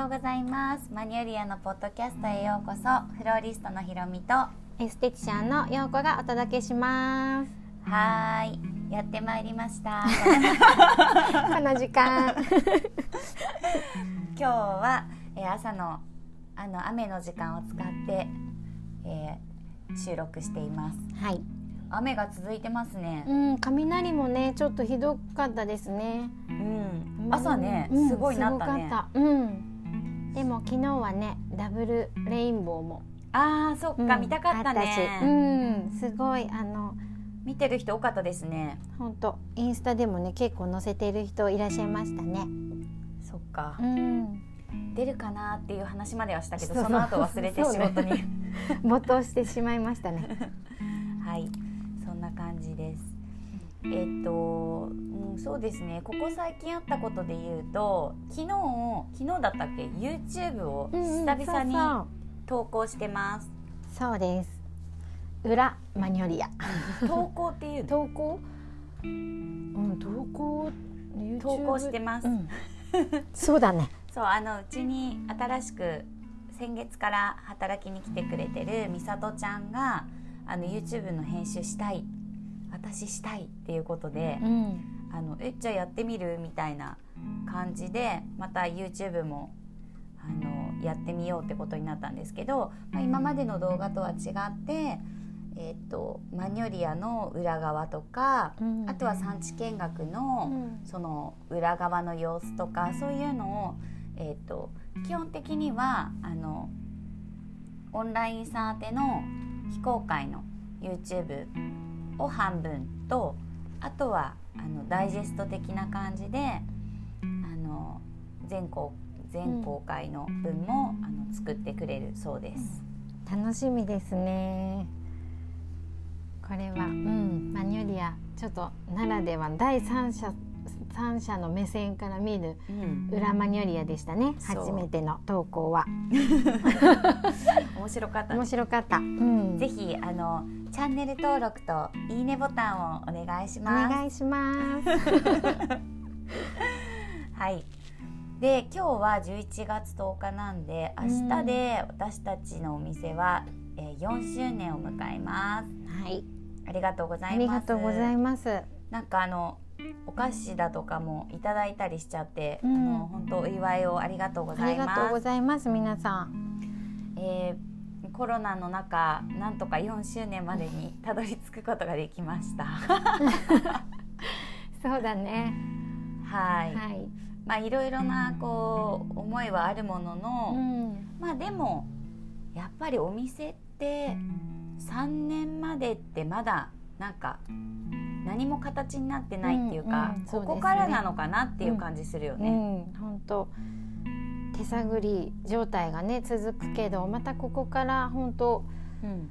ようございます。マニュリアのポッドキャストへようこそ。フローリストのひろみと。エステティシャンのようこがお届けします。はい。やってまいりました。この時間。今日は、えー朝のあの雨の時間を使って、えー収録しています。はい。雨が続いてますね。うん雷もねちょっとひどかったですね。うん。朝ね、うんすごいなったね。うんでも昨日はねダブルレインボーもあーそっか、うん見たかったね、うんすごいあの見てる人多かったですね。本当インスタでもね結構載せてる人いらっしゃいましたね。そっか。うん。出るかなっていう話まではしたけどその後忘れて仕事に、没頭してしまいましたね。はいえっと、うん、そうですね。ここ最近あったことで言うと昨日昨日だったっけ？YouTube を久々に投稿してます、そうです。裏マニョリア。投稿っていうの？投稿？うん投稿？YouTube 投稿してます、うん。そうだね。そうあのうちに新しく先月から働きに来てくれてるみさとちゃんがあの YouTube の編集したい私したいっていうことで、うん。あのえじゃあやってみるみたいな感じでまた YouTube もあのやってみようってことになったんですけど、まあ、今までの動画とは違って、えー、とマニョリアの裏側とか、うん。あとは産地見学の、うん。その裏側の様子とかそういうのを、えー、と基本的にはあのオンラインさん宛ての非公開の YouTube を半分とあとはあのダイジェスト的な感じであの全公全公開の分も、あの作ってくれるそうです。楽しみですね。これはうん。マニョリアちょっとならでは第三者三者の目線から見るうん、裏マニョリアでしたね。そう。初めての投稿は。面白かった。面白かった、うん、ぜひあのチャンネル登録といいねボタンをお願いしおます。願いします。はい。で今日は11月10日なんで明日で私たちのお店は、えー、4周年を迎えます。はい。ありがとうござあいます。りがとうございます。なんかあのお菓子だとかもいただいたりしちゃって、うんあの本当お祝いをありがとうごあざいますりがとうご。ざいます皆さんえーコロナの中なんとか4周年までにたどり着くことができました。そうだねはい。はい、まあいろいろなこう思いはあるものの。うん、まあでもやっぱりお店って3年までってまだなんか何も形になってないっていうか、うんうんそうね。ここからなのかなっていう感じするよね。うん、本当。手探り状態がね続くけどまたここから本当うん。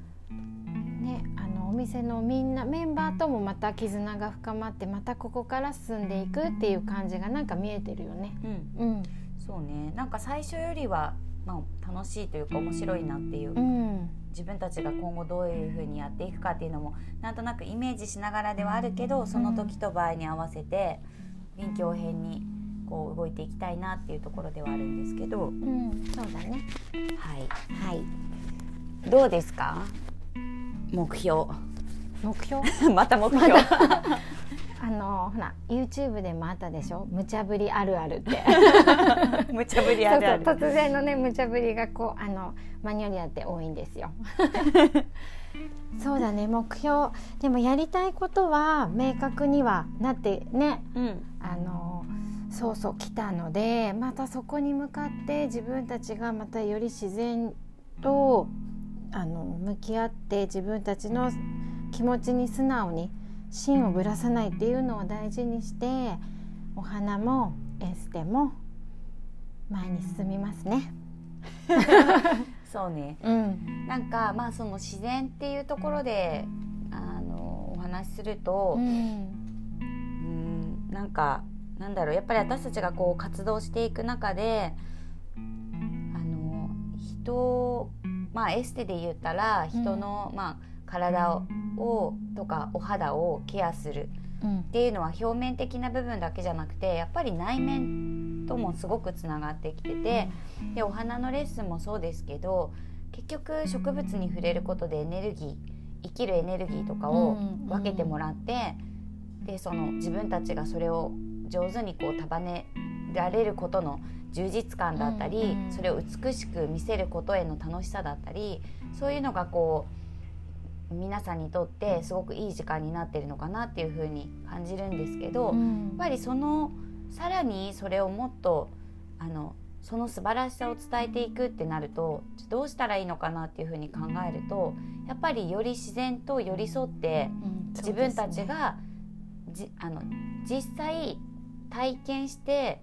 ねあのお店のみんなメンバーともまた絆が深まってまたここから進んでいくっていう感じがなんか見えてるよね。うん。うん、そうね。なんか最初よりは、まあ、楽しいというか面白いなっていう、うん、自分たちが今後どういうふうにやっていくかっていうのもなんとなくイメージしながらではあるけどその時と場合に合わせて臨機応変にこう動いていきたいなっていうところではあるんですけど、うん、そうだね。はい、はい。どうですか？目標。目標？また目標、あのほら YouTube でもあったでしょ？無茶ぶりあるあるって。無茶ぶりあるある突然のね無茶ぶりがこうあのマニョリアって多いんですよ。そうだね目標でもやりたいことは明確にはなってねうんあのそうそう来たのでまたそこに向かって自分たちがまたより自然とあの向き合って自分たちの気持ちに素直に芯をぶらさないっていうのを大事にしてお花もエステも前に進みますね。そうね。うん、なんかまあその自然っていうところであのお話しすると、うん。うんなんかなんだろうやっぱり私たちがこう活動していく中であの人まあエステで言ったら人の、まあ、体ををとかお肌をケアする。うん。っていうのは表面的な部分だけじゃなくてやっぱり内面ともすごくつながってきてて、でお花のレッスンもそうですけど結局植物に触れることでエネルギー生きるエネルギーとかを分けてもらって、でその自分たちがそれを上手にこう束ねられることの充実感だったり、それを美しく見せることへの楽しさだったりそういうのがこう皆さんにとってすごくいい時間になってるのかなっていうふうに感じるんですけど、やっぱりそのさらにそれをもっとあのその素晴らしさを伝えていくってなるとどうしたらいいのかなっていうふうに考えるとやっぱりより自然と寄り添って、自分たちがじあの実際体験して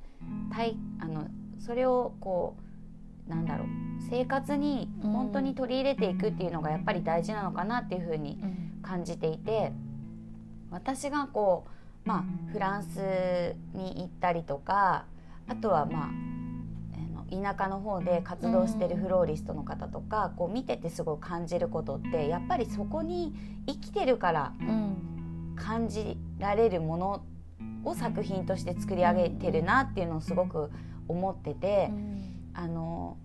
体あのそれをこうなんだろう。生活に本当に取り入れていくっていうのがやっぱり大事なのかなっていうふうに感じていて私がこう、まあ、フランスに行ったりとかあとはまあ田舎の方で活動してるフローリストの方とか、こう見ててすごい感じることってやっぱりそこに生きてるから感じられるものを作品として作り上げてるなっていうのをすごく思ってて、あの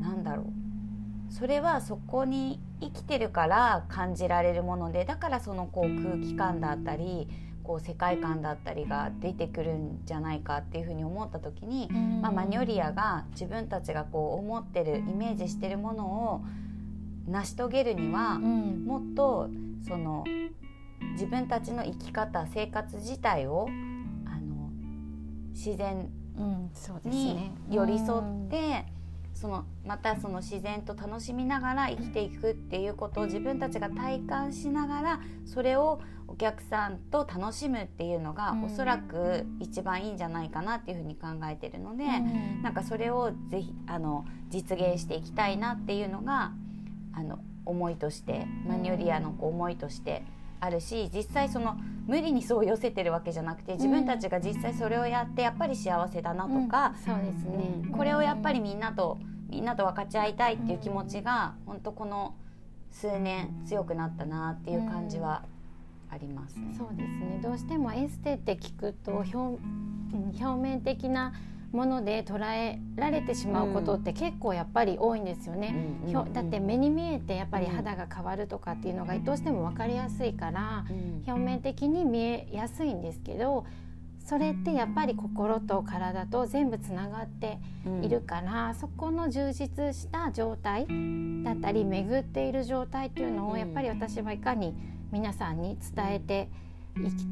なんだろう。それはそこに生きてるから感じられるものでだからそのこう空気感だったりこう世界観だったりが出てくるんじゃないかっていうふうに思った時に、まあ、マニョリアが自分たちがこう思ってるイメージしてるものを成し遂げるには、もっとその自分たちの生き方生活自体をあの自然に寄り添って、そのまたその自然と楽しみながら生きていくっていうことを自分たちが体感しながらそれをお客さんと楽しむっていうのが、おそらく一番いいんじゃないかなっていうふうに考えてるので、うなんかそれをぜひあの実現していきたいなっていうのがあの思いとしてマニュリアのこう思いとしてあるし実際その無理にそう寄せてるわけじゃなくて自分たちが実際それをやってやっぱり幸せだなとか、そうですね、これをやっぱりみんなとみんなと分かち合いたいっていう気持ちが本当この数年強くなったなっていう感じはあります、ね、そうですね。どうしてもエステって聞くと表表面的なもので捉えられてしまうことって結構やっぱり多いんですよね、うん、だって目に見えてやっぱり肌が変わるとかっていうのがどうしても分かりやすいから、表面的に見えやすいんですけどそれってやっぱり心と体と全部つながっているから、うん、そこの充実した状態だったり巡っている状態っていうのをやっぱり私はいかに皆さんに伝えて、うん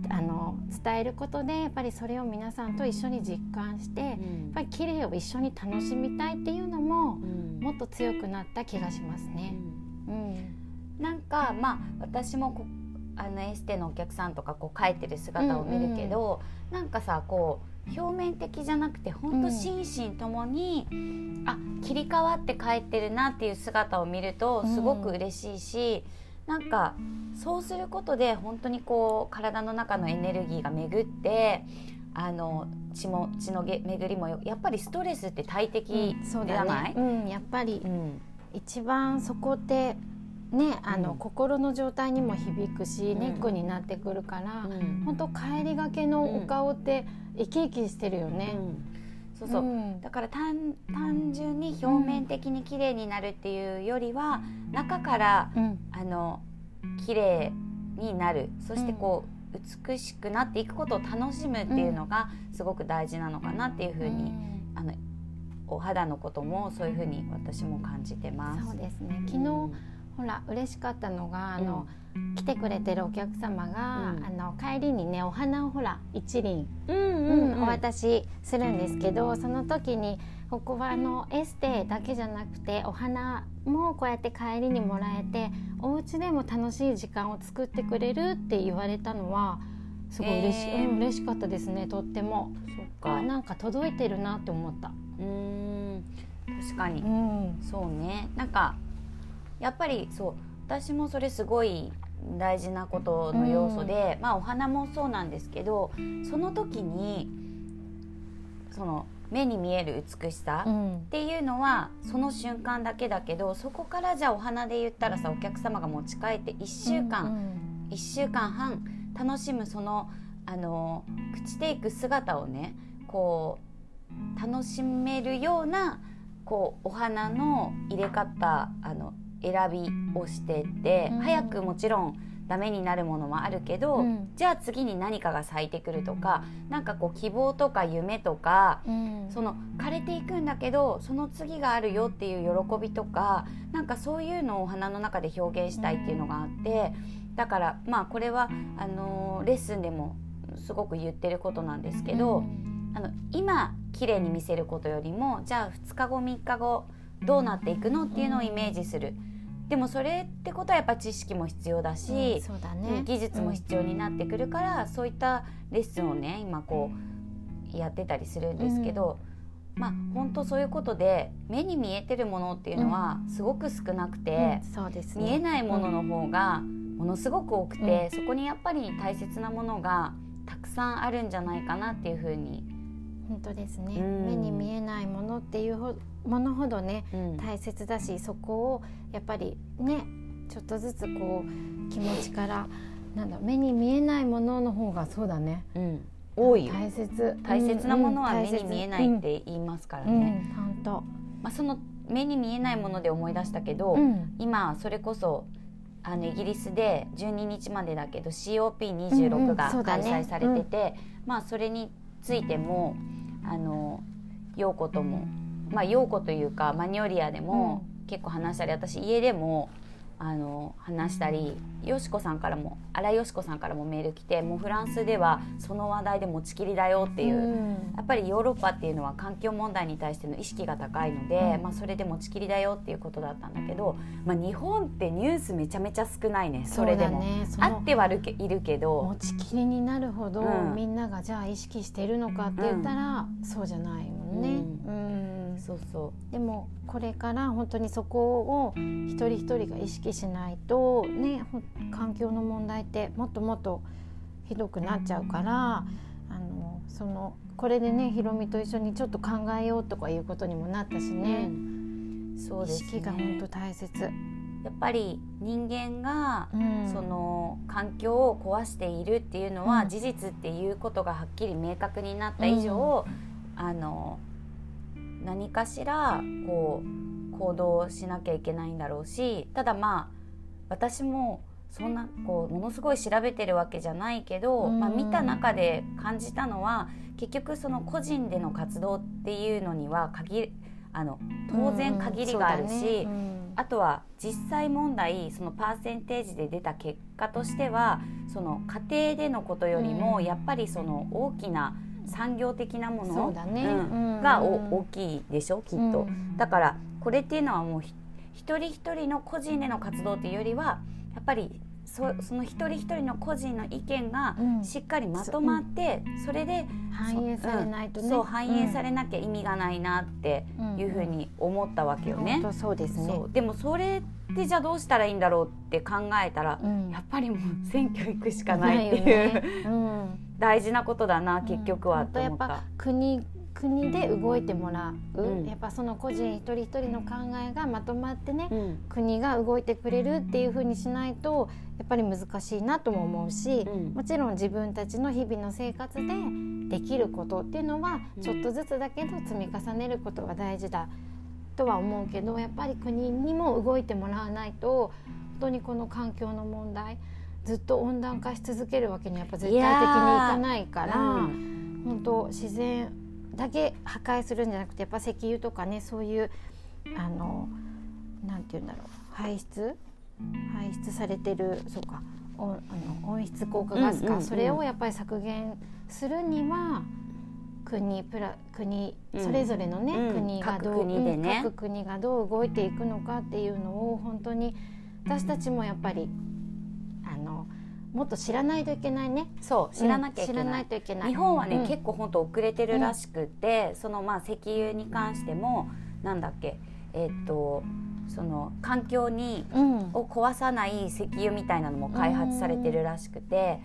あの伝えることでやっぱりそれを皆さんと一緒に実感して、うん、やっぱり綺麗を一緒に楽しみたいっていうのも、うん、もっと強くなった気がしますね。うん、なんかまあ私もあのエステのお客さんとかこう書いてる姿を見るけど、うんうん、なんかさこう表面的じゃなくて本当心身ともに、うん、あ切り替わって帰ってるなっていう姿を見るとすごく嬉しいし。うんなんかそうすることで本当にこう体の中のエネルギーが巡ってあの血も血の巡りもやっぱりストレスって大敵じゃない、うん、ね。うん、やっぱり、うん、一番そこってね、あの、うん、心の状態にも響くし、ネックになってくるから、うん、本当帰りがけのお顔って生き生きしてるよね。そうそう、うん、だから単単純に表面的に綺麗になるっていうよりは、中から、うん、あの綺麗になる。そしてこう、美しくなっていくことを楽しむっていうのがすごく大事なのかなっていうふうに、あのお肌のこともそういうふうに私も感じてます。そうですね。昨日、ほら嬉しかったのがあの、うん、来てくれてるお客様が、うん、あの帰りにねお花をほら一輪、うんお渡しするんですけどその時にここはあのエステだけじゃなくてお花もこうやって帰りにもらえてお家でも楽しい時間を作ってくれるって言われたのはすごい嬉し,、えー、嬉しかったですねとっても。そっか。なんか届いてるなって思った。うん。確かに、うん、そうね。なんかやっぱりそう私もそれすごい大事なことの要素で、うん、まあお花もそうなんですけどその時にその目に見える美しさっていうのはその瞬間だけだけどそこからじゃあお花で言ったらさお客様が持ち帰って1週間、うん、1週間半楽しむそのあの朽ちていく姿をねこう楽しめるようなこうお花の入れ方あの選びをしてて、うん。早くもちろんダメになるものもあるけど、うん。じゃあ次に何かが咲いてくるとかなんかこう希望とか夢とかうん。その枯れていくんだけどその次があるよっていう喜びとかなんかそういうのをお花の中で表現したいっていうのがあってだからまあこれはあのレッスンでもすごく言ってることなんですけど、あの今綺麗に見せることよりもじゃあ2日後3日後どうなっていくのっていうのをイメージする。でもそれってことはやっぱ知識も必要だし、うんそうだうんね技術も必要になってくるから、そういったレッスンをね今こうやってたりするんですけど、まあ本当そういうことで目に見えてるものっていうのはすごく少なくてう、んそうですね。見えないものの方がものすごく多くて、そこにやっぱり大切なものがたくさんあるんじゃないかなっていうふうに、本当ですね、うん。目に見えないものっていうほものほどねうん。大切だしそこをやっぱりねちょっとずつこう気持ちからなんだ目に見えないものの方がそうだね。うん。多いよ。大切。大切なものは目に見えないっうんて言いますからうん。ね、本当まあ、その目に見えないもので思い出したけど、うん。今それこそあのイギリスで12日までだけどうん COP26 うんが開催されてて、まあそれについてもあの陽子ともまあ陽子というかマニオリアでも結構話したり私家でもあの話したりよしこさんからも新井よしこさんからもメール来てもうフランスではその話題で持ちきりだよっていう。うん。やっぱりヨーロッパっていうのは環境問題に対しての意識が高いので、うん。まあ、それで持ちきりだよっていうことだったんだけど、まあ、日本ってニュースめちゃめちゃ少ないねそれでも、ねあってはいるけいるけど。持ちきりになるほど、うん。みんながじゃあ意識してるのかって言ったら、そうじゃないもんね。ううんそうそでもこれから本当にそこを一人一人が意識しないとね環境の問題ってもっともっとひどくなっちゃうからあのそのこれでねひろみと一緒にちょっと考えようとかいうことにもなったしう、ね、うん。そう意ですね。識が本当大切。やっぱり人間がうん。その環境を壊しているっていうのはうん。事実っていうことがはっきり明確になった以上、あの何かしらこう行動しなきゃいけないんだろうしただまあ私もそんなこうものすごい調べてるわけじゃないけど、うん。まあ、見た中で感じたのは結局その個人での活動っていうのには限りあの当然限りがあるし。ね。うん。あとは実際問題そのパーセンテージで出た結果としてはその家庭でのことよりもうん。やっぱりその大きな産業的なもその、うだね。うん。うん。がお大きいでしょ？きっと、うんだからこれっていうのはもうひ一人一人の個人での活動っていうよりはやっぱりそその一人一人の個人の意見がうん。しっかりまとまって、それで反映されないとね、うんそう反映されなきゃ意味がないなっていうふうに思ったわけよね。そうですね。でもそれってじゃあどうしたらいいんだろうって考えたら、うん。やっぱりもう選挙行くしかないっていう、ね。うん。大事なことだな結局はうんと思った。やっぱ国国で動いてもらう、うん。やっぱその個人一人一人の考えがまとまってね、うん。国が動いてくれるっていう風にしないとやっぱり難しいなとも思うし、うん。もちろん自分たちの日々の生活でできることっていうのはうん。ちょっとずつだけど積み重ねることが大事だとは思うけどやっぱり国にも動いてもらわないと本当にこの環境の問題ずっと温暖化し続けるわけにはやっぱ絶対的にいかないから。うん。本当自然だけ破壊するんじゃなくてやっぱ石油とかねそういうあのなんて言うんだろう排出？排出されてるそうかおあの温室効果ガスか、うんうんうんそれをやっぱり削減するには国プラ国うん。それぞれのね、うん。国がどう各国でね。うん各国がどう動いていくのかっていうのを本当に私たちもやっぱりもっと知らないといけないね。そう知らなきゃいけうん知らな。ないいといけない。日本はね、うん。結構本当遅れてるらしくて、そのまあ石油に関してもなんだっけえっとその環境にうんを壊さない石油みたいなのも開発されてるらしくて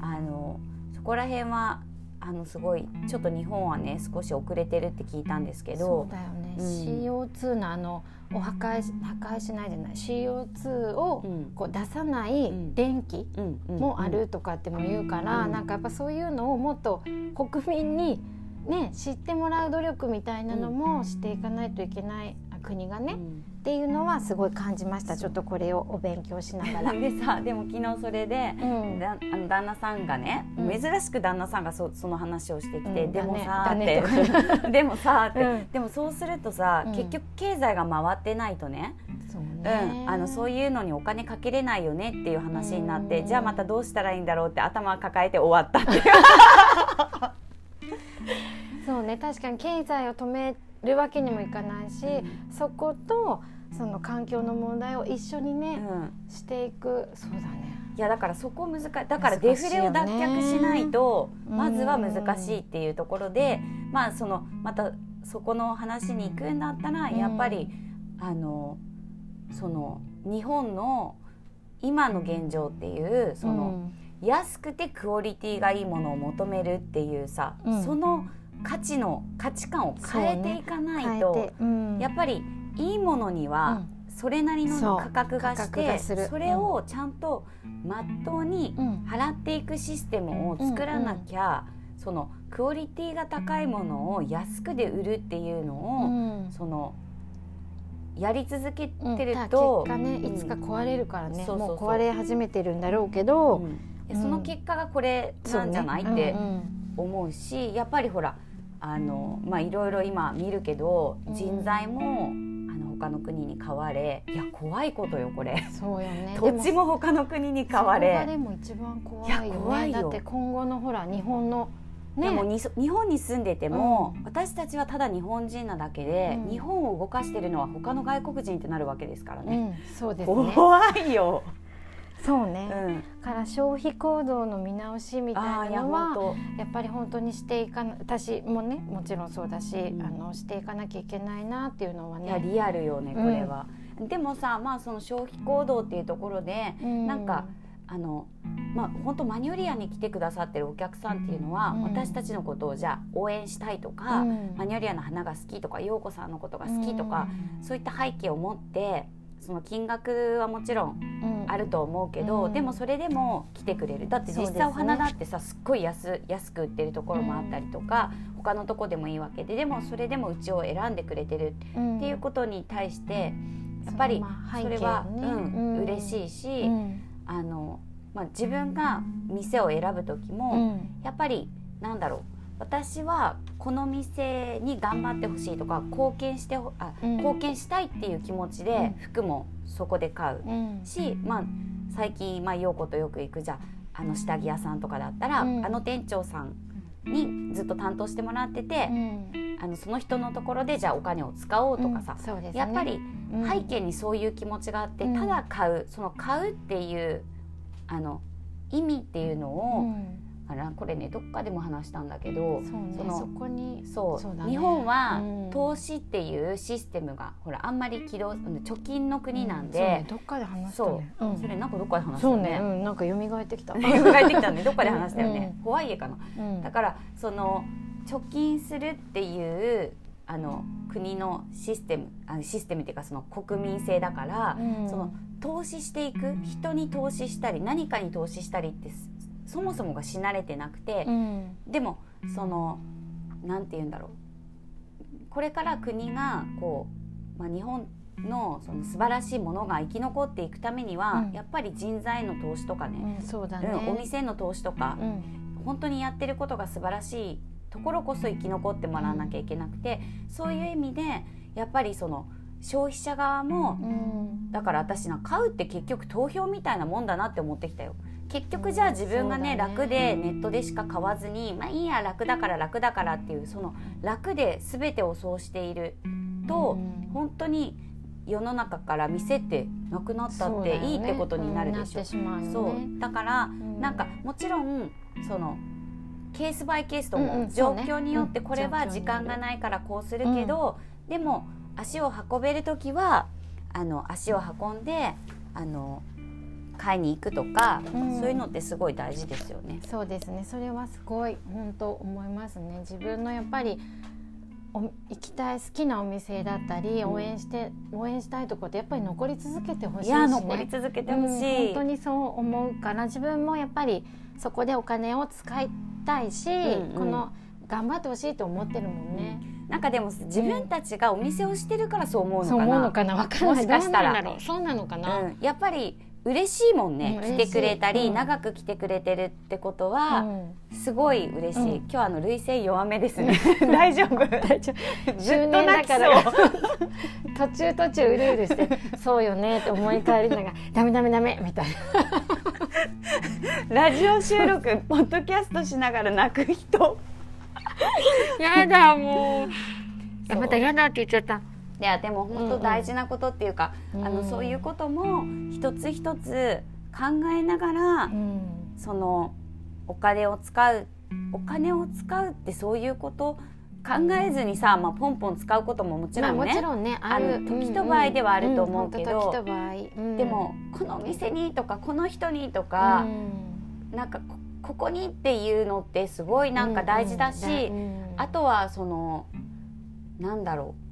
あのそこら辺はあのすごいちょっと日本はね少し遅れてるって聞いたんですけそどうだよね、うん。CO2 のあのを破壊し破壊しないじゃない。CO2 をうん。こう出さないうん。電気もあるとかっても言うから、うんなんかやっぱそういうのをもっと国民にね知ってもらう努力みたいなのもしていかないといけない、あ国がね、っていうのはすごい感じました。ちょっとこれをお勉強しながら。でさでも昨日それで、うん。だあの旦那さんがね、うん。珍しく旦那さんがそその話をしてきて、うん。でもさって。でもさーって、うん。でもそうするとさ、うん。結局経済が回ってないとね、そううん、あのそういうのにお金かけれないよねっていう話になって、うん。じゃあまたどうしたらいいんだろうって頭抱えて終わったっていう。そうね。確かに経済を止めるわけにもいかないし、そことその環境の問題を一緒にね、うん。していく。そうだね。いやだからそこ難しい。だからデフレを脱却しないとうんまずは難しいっていうところでまあそのまたそこの話に行くんだったらうん。やっぱりあのその日本の今の現状っていうその安くてクオリティがいいものを求めるっていうさうん。その価値の価値観を変えていかうんないと変えてうん。やっぱりいいものにはそれなりの価格がしてそれをちゃんとまっとうにうん。払っていくシステムを作らなきゃ、そのクオリティが高いものを安くで売るっていうのを、うん。そのやり続けうん。てると、結果ねうん。いつか壊れるからね、そうもう壊れ始めてるんだろうけど、うん。でその結果がこれなんじゃない、ね。って思うしやっぱりほらあのまあいろいろ今見るけどうん。人材も、あの他の国に買われいや怖いことよこれ。そうよね。土地も他の国に買われ。でも一番怖いいよね。や怖いよ。だって今後のほら日本のね。でもに日本に住んでても、私たちはただ日本人なだけで、うん。日本を動かしてるのは他の外国人ってなるわけですからね、うん、そうですね。怖いよ、そうね、うん、から消費行動の見直しみたいなのは本やっぱり本当にしていかな私もねもちろんそうだし、うん。あのしていかなきゃいけないなっていうのはね。当いやリアルよねこれは、でもさまあその消費行動っていうところでうん。なんかあのまあ本当マニュリアに来てくださってるお客さんっていうのは、うん。私たちのことをじゃあ応援したいとか、うん。マニュリアの花が好きとか陽子さんのことが好きとか、そういった背景を持ってその金額はもちろんうん。あると思うけど、うん。でもそれでも来てくれる。だって実際お花だってさすっごい安安く売ってるところもあったりとか、他のとこでもいいわけででもそれでもうちを選んでくれてるうんっていうことに対してやっぱりそれは、ね。うんうん。嬉しいし、うん。あのまあ、自分が店を選ぶ時も、うん。やっぱりなんだろう私はこの店に頑張ってほしいとか貢献してほあ、うん。貢献したいっていう気持ちで服もそこで買ううん。し、まあ、最近、まあ、陽子とよく行くじゃああの下着屋さんとかだったら、うん。あの店長さんにずっと担当してもらっててう、ん。あのその人のところでじゃあお金を使おうとかさ、ね。やっぱりうん。背景にそういう気持ちがあって、うん。ただ買うその買うっていうあの意味っていうのうを、んあらこれねどっかでも話したんだけどそうねそのそこにそうそうだね。日本はうん。投資っていうシステムがほらあんまり起動うん貯金の国なんそうねで、どっかで話したそう。ねうん。それなんかどっかで話したそうねよね。うんなんか蘇ってきた。帰ってきたね。どっかで話したよね、うん。ホワイエかな。うん。だからその貯金するっていうあの国のシステムあシステムっていうかその国民性だから、うん。その投資していく？人に投資したり何かに投資したりってそそもそもがし慣れてなくて、うん。でもそのなんて言うんだろう。これから国がこう、まあ、日本のその素晴らしいものが生き残っていくためには、うん。やっぱり人材の投資とかね、うんそうだね。うん、お店の投資とか、うん。本当にやってることが素晴らしいところこそ生き残ってもらわなきゃいけなくて、そういう意味でやっぱりその消費者側も、うん。だから私な買うって結局投票みたいなもんだなって思ってきたよ。結局じゃあ自分がね,、ね。楽でネットでしか買わずにまあいいや楽だから楽だからっていうその楽で全てをそうしていると、うん。本当に世の中から店ってなくなったっていいってことになるでしょ。そうね。そう。だから、ん。なんかもちろんそのケースバイケースとうんうも状況によってうんこれは時間がないからこうするけど、でも足を運べる時はあの足を運んであの買いに行くとか、うん。そういうのってすごい大事ですよね。そうですね。それはすごい本当思いますね。自分のやっぱりお行きたい好きなお店だったり、うん。応援して応援したいとこってやっぱり残り続けてほしいいし、ね、や残り続けてほしうんい。本当にそう思うから自分もやっぱりそこでお金を使いたいし、うんうん。この頑張ってほしいと思ってるもんね。なんかでも自分たちがお店をしてるからそう思うのそうかな。思うのかな。わかんない。もしかしたら。そうなのかな、うん、やっぱり嬉しいもんね、うん来てくれたり、うん。長く来てくれてるってことは、うん。すごい嬉しい、うん。今日あの涙腺弱めですね。大丈夫。大丈夫。ずっと周年だ泣きからそう。途中途中うるうるしてそうよねって思い返りながらダメダメダメみたいな。ラジオ収録ポッドキャストしながら泣く人。やだもう。またやだって言っちゃったいやでも本当大事なことっていうか、うんあのそういうことも一つ一つ考えながら、うん。そのお金を使うお金を使うってそういうこと考えずにさ、まあ、ポンポン使うことももちろんね、まあ、もちろんねある。時と場合ではあると思うけどんんん時と場合、うん。でもこのお店にとかこの人にとか、なんかこここにっていうのってすごいなんか大事だし、あとはそのなんだろう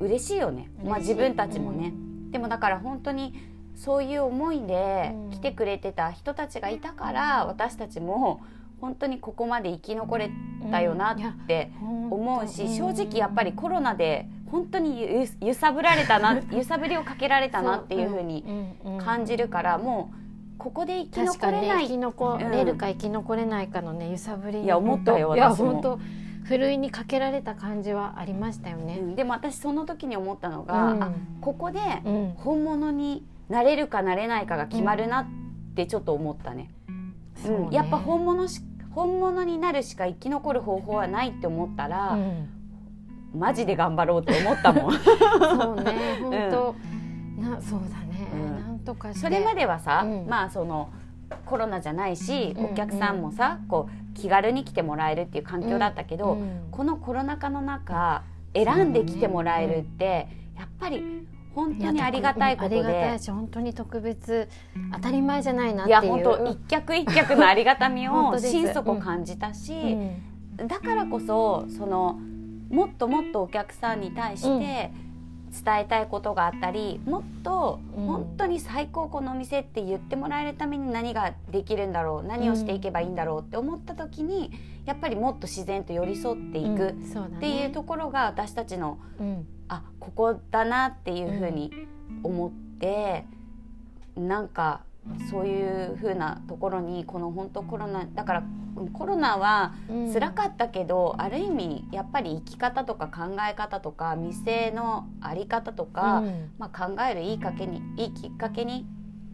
嬉しいよね、まあ、自分たちもね、でもだから本当にそういう思いでうん。来てくれてた人たちがいたから私たちも本当にここまで生き残れたよなって思うし、正直やっぱりコロナで本当にゆ揺さぶられたな揺さぶりをかけられたなっていうふうに感じるからもうここで生き残れない。生き残れるか生き残れないかのね揺さぶりにいや思ったよ本当。いや私も。本当ふるいにかけられた感じはありましたよね。うん。でも私その時に思ったのが、うん。あここでうん。本物になれるかなれないかが決まるなってちょっと思ったね。そうん。やっぱ本物し本物になるしか生き残る方法はないって思ったら、うん。マジで頑張ろうって思ったもん。そうね。本当、なそうだね、うん。なんとかそれまではさ、うん。まあそのコロナじゃないし、うん。お客さんもさこう気軽に来てもらえるっていう環境だったけど、うんこのコロナ禍の中選んで来てもらえるって、やっぱり本当にありがたいことありがたでい。し本当に特別当たり前じゃないなっいていう。や本当一脚一脚の ありがたみを心底感じたうし、ん。だからこそそのもっともっとお客さんに対して伝えたいことがあったり、もっとうん。本当に最高このお店って言ってもらえるために何ができるんだろう何をしていけばいいんだろうって思った時にやっぱりもっと自然と寄り添っていくっていうところが私たちのうん。あここだなっていうふうに思って、なんかそういうふうなところにこの本当コロナだからコロナはうん。辛かったけど、ある意味やっぱり生き方とか考え方とか店の在り方とか、うん。まあ、考えるいいかけにいいきっかけに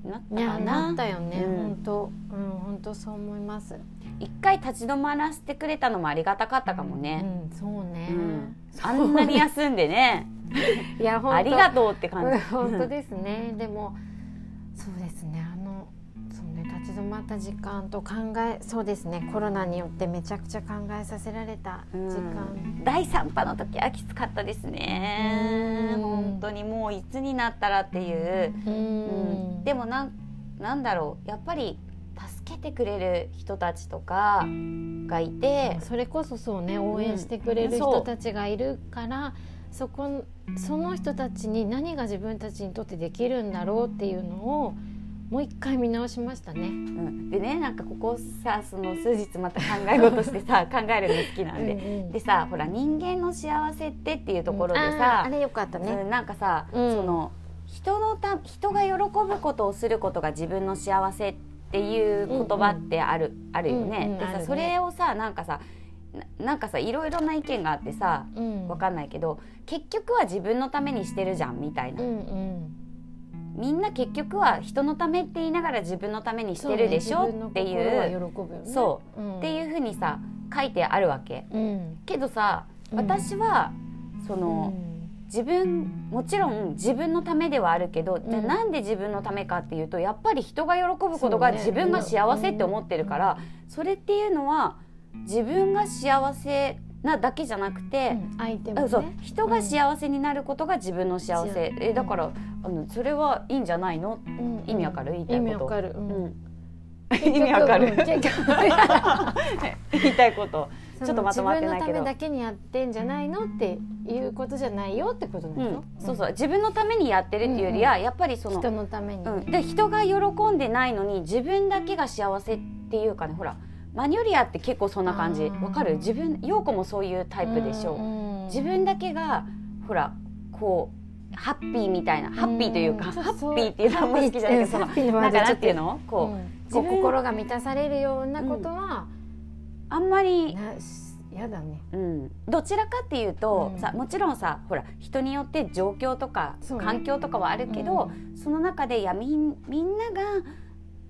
なったかな。なったよね、うん。本当。うん本当そう思います。一回立ち止まらせてくれたのもありがたかったかもね、うん、そうね、うん。あんなに休んでね。いや本当。ありがとうって感じ。本当ですね。でもそうですね立ち止まった時間と考えそうですね。コロナによってめちゃくちゃ考えさせられた時間、第3波の時はきつかったですね。うん。本当にもういつになったらっていう、ううんん。でもなんなんだろう。やっぱり助けてくれる人たちとかがいて。それこそそうね応援してくれる人たちがいるから、そこその人たちに何が自分たちにとってできるんだろうっていうのをもう一回見直しましたね。うん、でねなんかここさその数日また考え事してさ 考えるの好きなんで、うんうん。でさほら人間の幸せってっていうところであーさあ、れよかったね。うんなんかさ、うんその人のた人が喜ぶことをすることが自分の幸せっていう言葉ってある,、あるよね。でさ、うんうん。あるね。それをさなんかさななんかさいろいろな意見があってさうん。わかんないけど結局は自分のためにしてるじゃんみたいな、うんうんみんな結局は人のためって言いながら自分のためにしてるでしょ、っていうそうう。ん、っていうふうにさ書いてあるわけ。うん、けどさうん。私は、その、自分もちろん自分のためではあるけど、じゃなんで自分のためかっていうとやっぱり人が喜ぶことが自分が幸せって思ってるからそ,、れっていうのは自分が幸せなだけじゃなくて、うん。相手もね。あそう。人が幸せになることが自分の幸せ、うんえだからあのそれはいいんじゃないの、うん。意味わかる？言いたいこと。意味わかる、ううん。ん、意味わかる。言いたいこと。ちょっとまとまってないけど。自分のためだけにやってんじゃないのっていうことじゃないよってことなんでしょ？うん、、そうそう。自分のためにやってるっていうよりは、やっぱりその人のために。ね、うん、で人が喜んでないのに自分だけが幸せっていうかねほらマニュリアって結構そんな感じ。わかる？自分陽子もそういうタイプでしょ、う。ん。自分だけがほらこうハッピーみたいな、ハッピーというか、う。んハッピーっていうのはあんま好きじゃないけど。そのなんかなんてというの？こう、うん。心が満たされるようなことは、あんまり、やだね。うん、どちらかっていうと、うん。さもちろんさほら人によって状況とか、環境とかはあるけど、その中でいやみんみんなが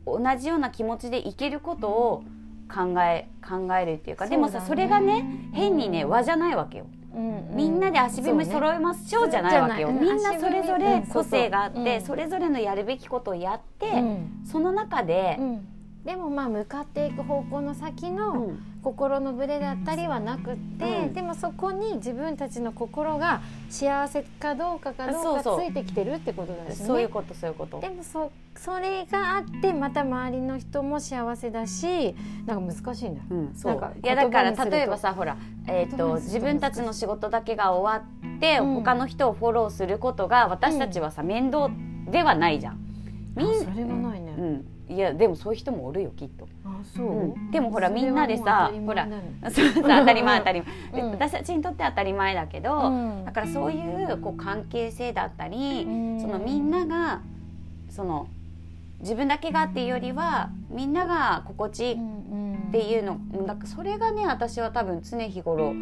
同じような気持ちでいけることを考え考えるっていうかでもさそ,、れがね変にね輪じゃないわけよ。うんうん。みんなで足踏み揃えましょうじゃないわけよ。みんなそれぞれ個性があって、うん。それぞれのやるべきことをやって、うん。その中でう、んでもまあ向かっていく方向の先の、うん。心のブレだったりはなくって、うん。でもそこに自分たちの心が幸せかどうかかどうかついてきてるってことだしね。そういうことそういうこと。で。もそそれがあってまた周りの人も幸せだしなんか難しいね。うん、そう。なんかいやだから例えばさほら、えー、と自分たちの仕事だけが終わって、うん。他の人をフォローすることが私たちはさ、面倒ではないじゃん。みんあそれはないね。うん、いやでもそういう人もおるよきっと。あそう、うん。でもほらみんなでさもう当たり前だね そう当たり前当たり前、うん。私たちにとって当たり前だけど、うん。だからそういうこう関係性だったり、うん。そのみんながその自分だけがっていうよりはみんなが心地いいっうん。ていうの、だからそれがね私は多分常日頃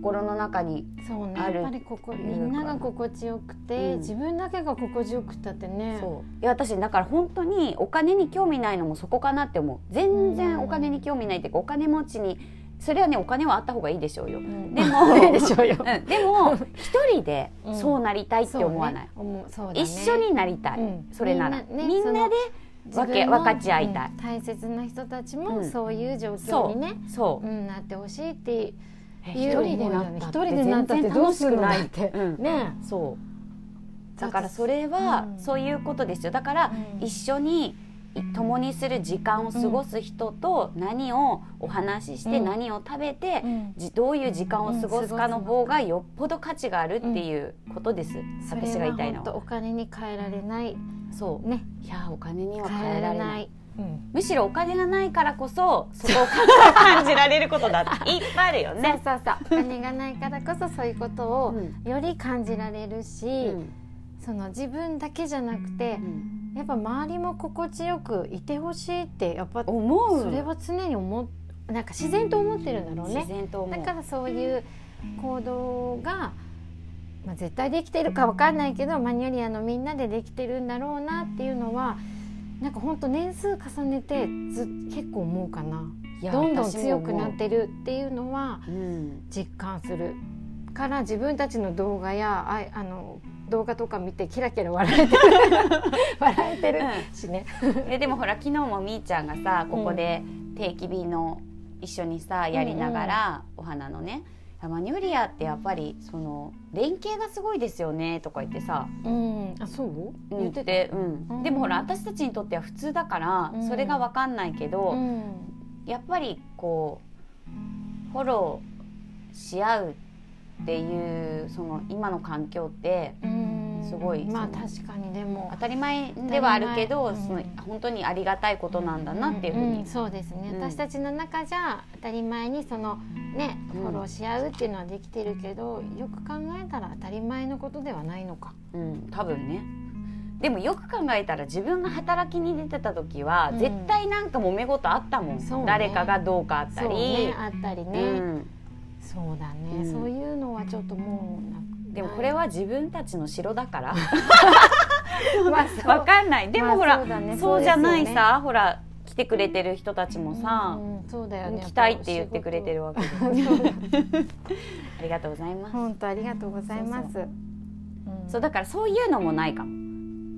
心の中にそうねやっぱりここみんなが心地よくて、うん。自分だけが心地よくったってね。そう。いや私だから本当にお金に興味ないのもそこかなって思う。全然お金に興味ないっていうかお金持ちにそれはねお金はあった方がいいでしょうよ。うん。でもでも一人でそうなりたいって思わない、そうね。思うそうだね一緒になりたい、うん。それなら。みんなねみんなで分け分かち合いたい。うん大切な人たちもうん。そういう状況にね、そう。う、んなってほしいって一人でなった一人でなったって全然楽しくないどうするのうん。ね。そう。だからそれはうん。そういうことですよ。だからうん。一緒にい共にする時間を過ごす人と何をお話ししてうん。何を食べてどういう時間を過ごすかの方がよっぽど価値があるっていうことです。私が言いたいのは。お金に換えられない。そう。ね。いやお金には変変ええられない、うん。むしろお金がないからこそ そこを感じられることだ。っていっぱいあるよそうね。そうそう。お金がないからこそそういうことをうん。より感じられるし、うん。その自分だけじゃなくてうん。やっぱ周りも心地よくいてほしいってやっぱ思う。それは常に思っなんか自然と思ってるんだろうね。自然とだからそういう行動が、まあ、絶対できてるかわかんないけどマニュリアのみんなでできてるんだろうなっていうのはなんか本当年数重ねてず結構思うかな。どんどん強くなってるっていうのはうん。実感する。から自分たちの動画やあいあの動画とか見てキラキラ笑えてる。笑えてるしね。えでもほら昨日もみーちゃんがさここで定期便の一緒にさやりながら、お花のねマニュリアってやっぱりその連携がすごいですよねとか言ってさ。うん、あそう？言っててて、うん。うん。でもほら私たちにとっては普通だから、うん。それが分かんないけど、うん。やっぱりこうフォローし合うっていうその今の環境ってうんすごい。まあ確かにでも。当たり前ではあるけど、当たり前。そのうん。本当にありがたいことなんだなっていうふうに、んそうですね、うん。私たちの中じゃ当たり前にそのねうん。フォローし合うっていうのはできてるけど、よく考えたら当たり前のことではないのか。うん、多分ね。でもよく考えたら自分が働きに出てた時は、うん。絶対なんか揉め事あったもん、ね。誰かがどうかあったそうりねあったりね、うん、そうだね、うん。そういうのはちょっともうでもこれは自分たちの城だから。まあわかんない。でもほら、まあそね。そうじゃないさ、ほら来てくれてる人たちもさ、うんうんそうだよね来たいって言ってくれてるわけありがとうございます、本当ありがとうございます。そうだからそういうのもないかも。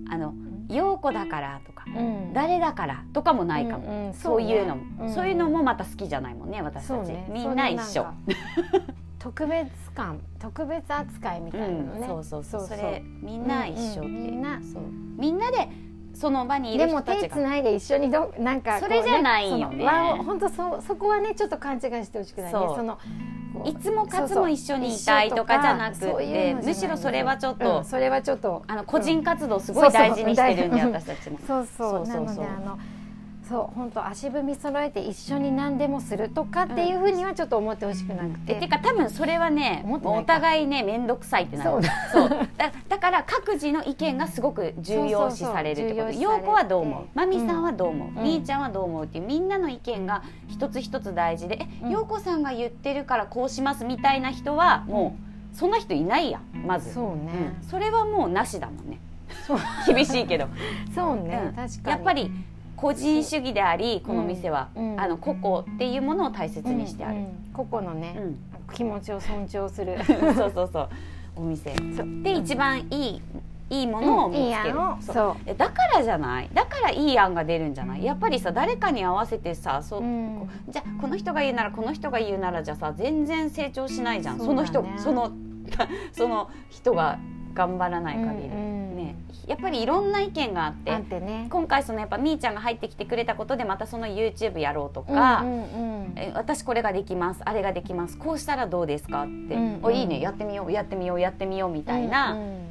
あの陽子だからとか、うん。誰だからとかもないかも、そういうのも、うん。そういうのもまた好きじゃないもんね私たち、みんな一緒。特別感特別扱いみたいなのね、うん、そうそうそう。それみんな一緒って。みんな。みんなでその場にいでもる人たちが。手つないで一緒にどなんかそれじゃないよね。本当そそこはねちょっと勘違いしてほしくないね。そのいつもかつも一緒にいたいとかじゃなくてむしろそれはちょっと、うんそれはちょっとあの個人活動すごい大事にしてるんで、私たちも。そうそうそうそう。なのであのそう本当足踏み揃えて一緒に何でもするとかっていうふうにはちょっと思ってほしくなくて、えてか多分それはねお互いね面倒くさいってなる。そう。だそう。だだから各自の意見がすごく重要視されるってこと。陽子はどう思う？まみさんはどう思う、うん。みーちゃんはどう思うっていうみんなの意見が一つ一つ大事でえうん。陽子さんが言ってるからこうしますみたいな人はもうそんな人いないやんまず。そうね、うん。それはもうなしだもんね。厳しいけど。そうね、うん。確かに。やっぱり個人主義でありこの店は、うん。あの個々っていうものを大切にしてある、うん。うん個々のね、うん。気持ちを尊重する。そうそうそう。お店。で一番いいいいものを見つける、いい案を。そう。だからじゃない。だからいい案が出るんじゃない？やっぱりさ誰かに合わせてさそう、う、うんじゃあこの人が言うならこの人が言うならじゃさ全然成長しないじゃん。そ,、の人その その人が頑張らない限り、うんうんね。やっぱりいろんな意見があっててね。今回そのやっぱみーちゃんが入ってきてくれたことでまたその YouTube やろうとか、うんうんうん。え私これができますあれができますこうしたらどうですかって、うんおいいねやってみようやってみようやってみようみたいな、うんうん。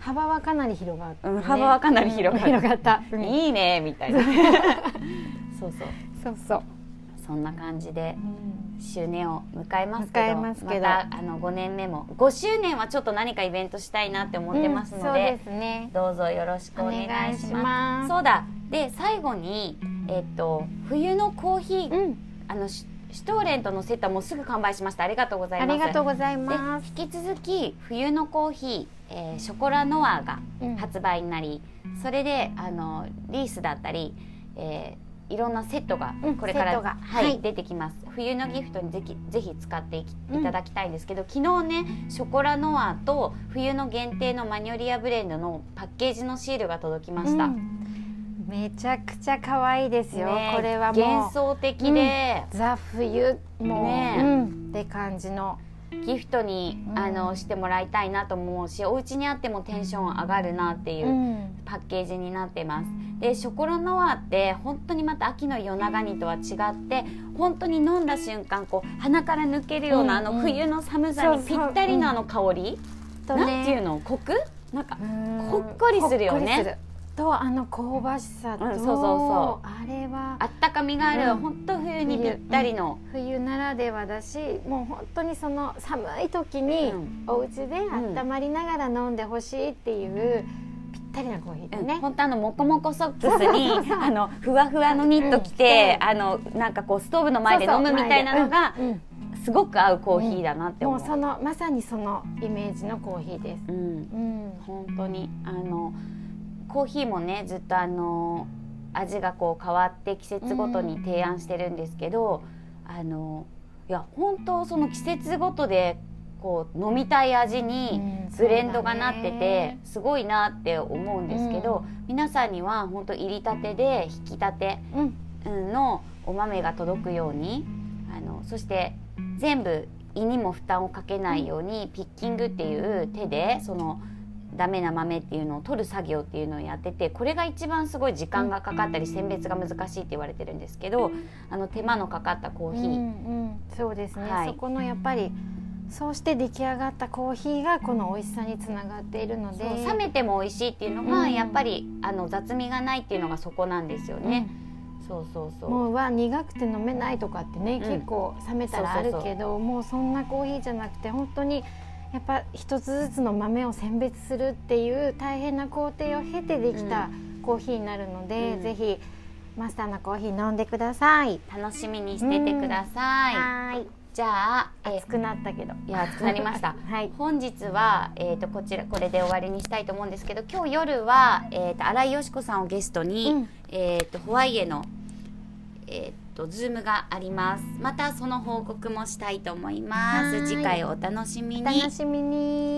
幅はかなり広がった、うん幅はかなり広がるうん広がった、うん。いいねみたいな。そうそう。そうそう、そんな感じで周年を迎えますけどまたあの5年目も5周年はちょっと何かイベントしたいなって思ってますので,、どうぞよろしくお願いします。そうだ。で最後に、えっと冬のコーヒー、うん。あのシシュトーレンとのセットはもうすぐ完売しました。ありがとうございます。ありがとうございでます。引き続き冬のコーヒー、えーショコラノアがうん。発売になり、それであのリースだったり、えーいろんなセットがうんこれから、セットが。はいはい。出てきます。冬のギフトにぜひぜひ使っていただきたいんですけど、昨日ねショコラノアと冬の限定のマニョリアブレンドのパッケージのシールが届きました、うん。めちゃくちゃ可愛いですよ、ねこれはもう。幻想的で、ザ冬もう、ねうん。って感じのギフトに、うん。あのしてもらいたいなと思うしお家にあってもテンション上がるなっていう、うん。パッケージになってます。でショコラノワって本当にまた秋の夜長にとは違って本当に飲んだ瞬間こう鼻から抜けるような、うんあの冬の寒さにぴったりのあの香り、となんていうの？コク？なんかうん。ほっこりするよねとあの香ばしさと、うんそうそうそあれはあったかみがある、うん。本当冬にぴったりの、冬ならではだしもう本当にその寒い時にうん。お家で温まりながら飲んでほしいっていうぴったりなコーヒーね。本当あのモコモコソックスにあのふわふわのニット着て、あのなんかこうストーブの前で飲むみたいなのがすごく合うコーヒーだなって思う。うん。もうそのまさにそのイメージのコーヒーです。うん。うん。本当にあのコーヒーもねずっとあの味がこう変わって季節ごとに提案してるんですけど、あのいや本当その季節ごとでこう飲みたい味にうんブレンドがなっててね。すごいなって思うんですけど、皆さんには本当入りたてで引きたてのお豆が届くようにあのそして全部胃にも負担をかけないようにピッキングっていう手でそのダメな豆っていうのを取る作業っていうのをやっててこれが一番すごい時間がかかったり選別が難しいって言われてるんですけどあの手間のかかったコーヒー、うんうん、そうですね、はい。そこのやっぱりそうして出来上がったコーヒーがこの美味しさにつながっているので。そう冷めても美味しいっていうのが、うん。やっぱりあの雑味がないっていうのがそこなんですよね。そうそうそう。もうは苦くて飲めないとかってね、うん。結構冷めたらあるけどもうそんなコーヒーじゃなくて本当にやっぱ一つずつの豆を選別するっていう大変な工程を経てできたコーヒーになるので、うんぜひマスターのコーヒー飲んでください。楽しみにしててください。はーいじゃあ、え熱くなったけど。いや熱くなりました。はい。本日は、えー、とこちらこれで終わりにしたいと思うんですけど今日夜は、えー、と新井よし子さんをゲストに、うんえー、とホワイエの、えー、とズームがありますまたその報告もしたいと思います次回お楽しみに楽しみに。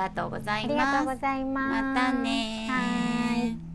がとうございありがとうますございます。またね。